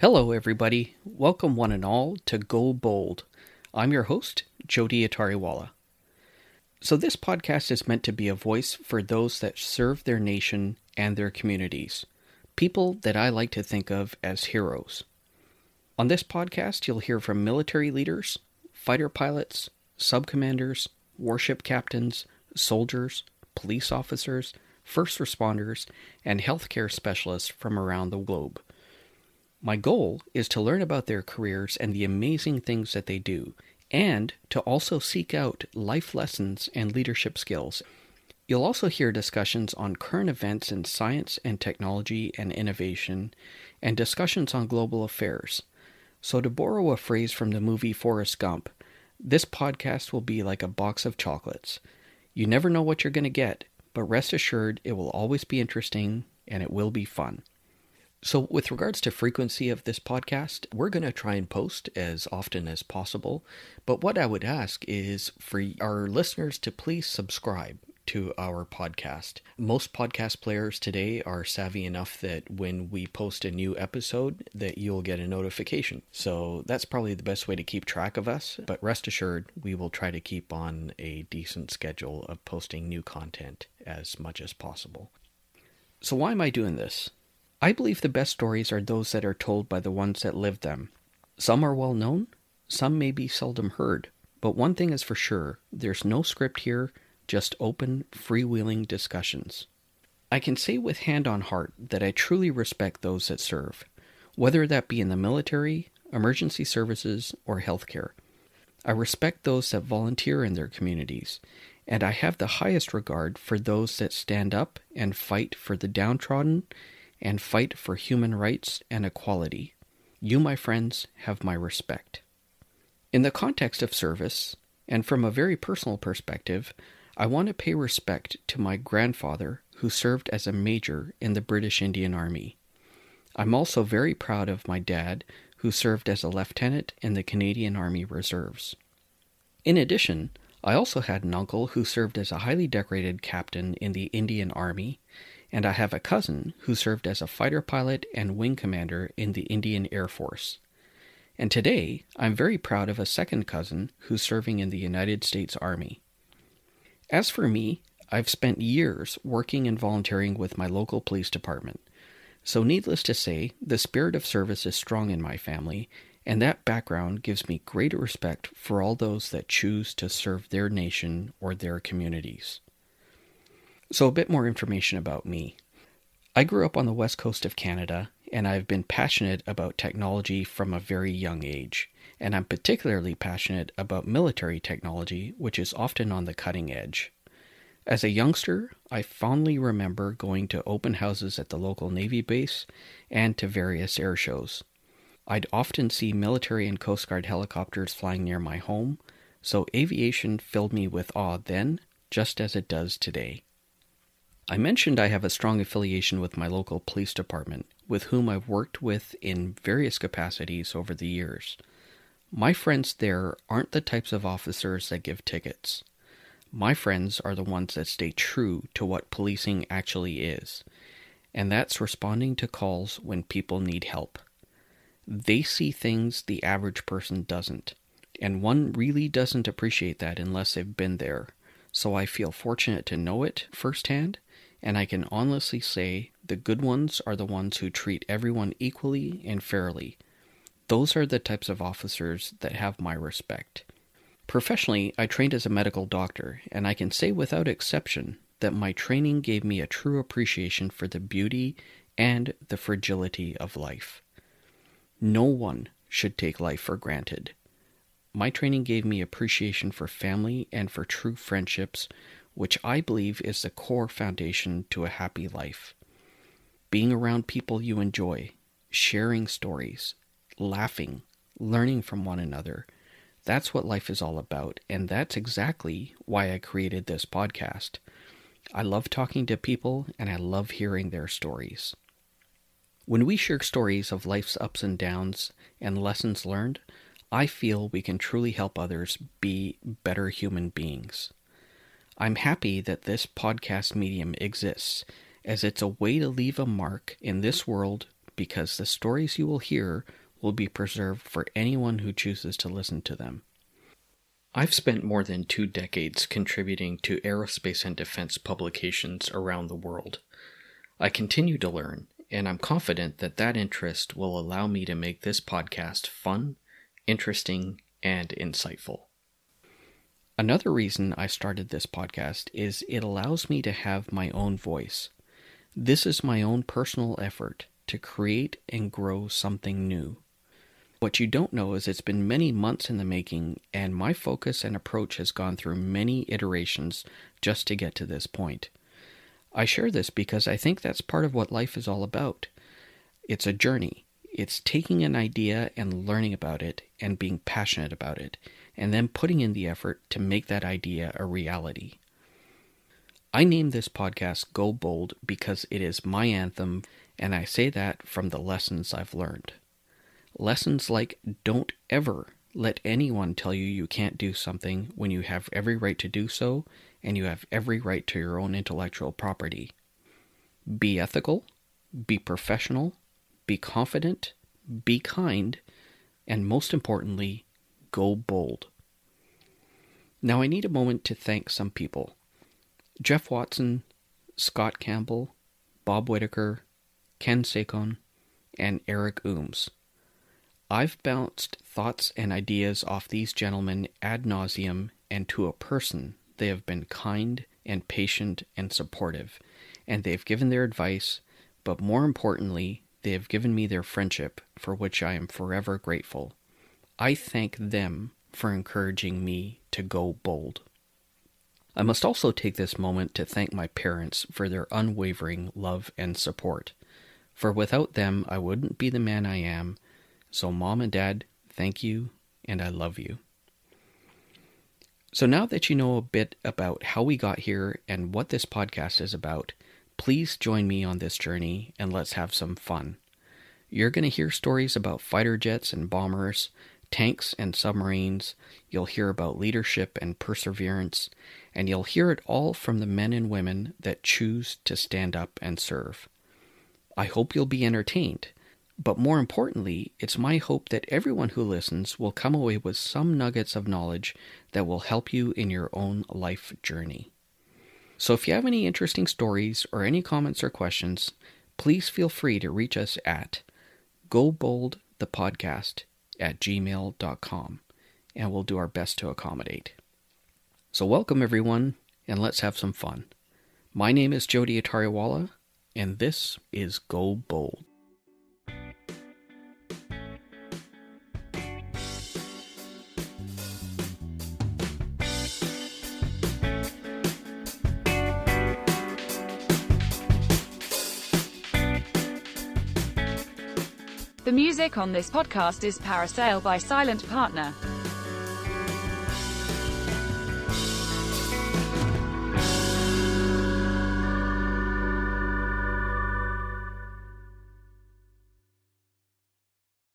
Hello, everybody. Welcome, one and all, to Go Bold. I'm your host, Joetey Attariwala. So, this podcast is meant to be a voice for those that serve their nation and their communities, people that I like to think of as heroes. On this podcast, you'll hear from military leaders, fighter pilots, subcommanders, warship captains, soldiers, police officers, first responders, and healthcare specialists from around the globe. My goal is to learn about their careers and the amazing things that they do, and to also seek out life lessons and leadership skills. You'll also hear discussions on current events in science and technology and innovation, and discussions on global affairs. So, to borrow a phrase from the movie Forrest Gump, this podcast will be like a box of chocolates. You never know what you're going to get, but rest assured it will always be interesting and it will be fun. So, with regards to frequency of this podcast, we're going to try and post as often as possible. But what I would ask is for our listeners to please subscribe to our podcast. Most podcast players today are savvy enough that when we post a new episode that you'll get a notification. So that's probably the best way to keep track of us, but rest assured we will try to keep on a decent schedule of posting new content as much as possible. So why am I doing this? I believe the best stories are those that are told by the ones that lived them. Some are well known, some may be seldom heard, but one thing is for sure there's no script here, just open, freewheeling discussions. I can say with hand on heart that I truly respect those that serve, whether that be in the military, emergency services, or healthcare. I respect those that volunteer in their communities, and I have the highest regard for those that stand up and fight for the downtrodden and fight for human rights and equality. You, my friends, have my respect. In the context of service, and from a very personal perspective, I want to pay respect to my grandfather who served as a major in the British Indian Army. I'm also very proud of my dad who served as a lieutenant in the Canadian Army Reserves. In addition, I also had an uncle who served as a highly decorated captain in the Indian Army and I have a cousin who served as a fighter pilot and wing commander in the Indian Air Force. And today, I'm very proud of a second cousin who's serving in the United States Army. As for me, I've spent years working and volunteering with my local police department. So, needless to say, the spirit of service is strong in my family, and that background gives me great respect for all those that choose to serve their nation or their communities. So, a bit more information about me. I grew up on the west coast of Canada, and I've been passionate about technology from a very young age. And I'm particularly passionate about military technology, which is often on the cutting edge. As a youngster, I fondly remember going to open houses at the local Navy base and to various air shows. I'd often see military and Coast Guard helicopters flying near my home, so aviation filled me with awe then, just as it does today. I mentioned I have a strong affiliation with my local police department, with whom I've worked with in various capacities over the years. My friends there aren't the types of officers that give tickets. My friends are the ones that stay true to what policing actually is, and that's responding to calls when people need help. They see things the average person doesn't, and one really doesn't appreciate that unless they've been there. So I feel fortunate to know it firsthand and I can honestly say the good ones are the ones who treat everyone equally and fairly. Those are the types of officers that have my respect. Professionally, I trained as a medical doctor, and I can say without exception that my training gave me a true appreciation for the beauty and the fragility of life. No one should take life for granted. My training gave me appreciation for family and for true friendships which I believe is the core foundation to a happy life. Being around people you enjoy, sharing stories, laughing, learning from one another. That's what life is all about, and that's exactly why I created this podcast. I love talking to people and I love hearing their stories. When we share stories of life's ups and downs and lessons learned, I feel we can truly help others be better human beings. I'm happy that this podcast medium exists, as it's a way to leave a mark in this world because the stories you will hear will be preserved for anyone who chooses to listen to them. I've spent more than two decades contributing to aerospace and defense publications around the world. I continue to learn, and I'm confident that that interest will allow me to make this podcast fun, interesting, and insightful. Another reason I started this podcast is it allows me to have my own voice. This is my own personal effort to create and grow something new. What you don't know is it's been many months in the making, and my focus and approach has gone through many iterations just to get to this point. I share this because I think that's part of what life is all about. It's a journey. It's taking an idea and learning about it and being passionate about it, and then putting in the effort to make that idea a reality. I named this podcast Go Bold because it is my anthem, and I say that from the lessons I've learned. Lessons like don't ever let anyone tell you you can't do something when you have every right to do so and you have every right to your own intellectual property. Be ethical, be professional, be confident, be kind, and most importantly, go bold. Now, I need a moment to thank some people Jeff Watson, Scott Campbell, Bob Whitaker, Ken Sakon, and Eric Ooms. I've bounced thoughts and ideas off these gentlemen ad nauseum, and to a person, they have been kind and patient and supportive, and they've given their advice, but more importantly, they have given me their friendship, for which I am forever grateful. I thank them for encouraging me to go bold. I must also take this moment to thank my parents for their unwavering love and support. For without them, I wouldn't be the man I am so, mom and dad, thank you, and I love you. So, now that you know a bit about how we got here and what this podcast is about, please join me on this journey and let's have some fun. You're going to hear stories about fighter jets and bombers, tanks and submarines. You'll hear about leadership and perseverance, and you'll hear it all from the men and women that choose to stand up and serve. I hope you'll be entertained but more importantly, it's my hope that everyone who listens will come away with some nuggets of knowledge that will help you in your own life journey. So if you have any interesting stories or any comments or questions, please feel free to reach us at goboldthepodcast at gmail.com and we'll do our best to accommodate. So welcome everyone and let's have some fun. My name is Joetey Attariwala and this is Go Bold. The music on this podcast is Parasail by Silent Partner.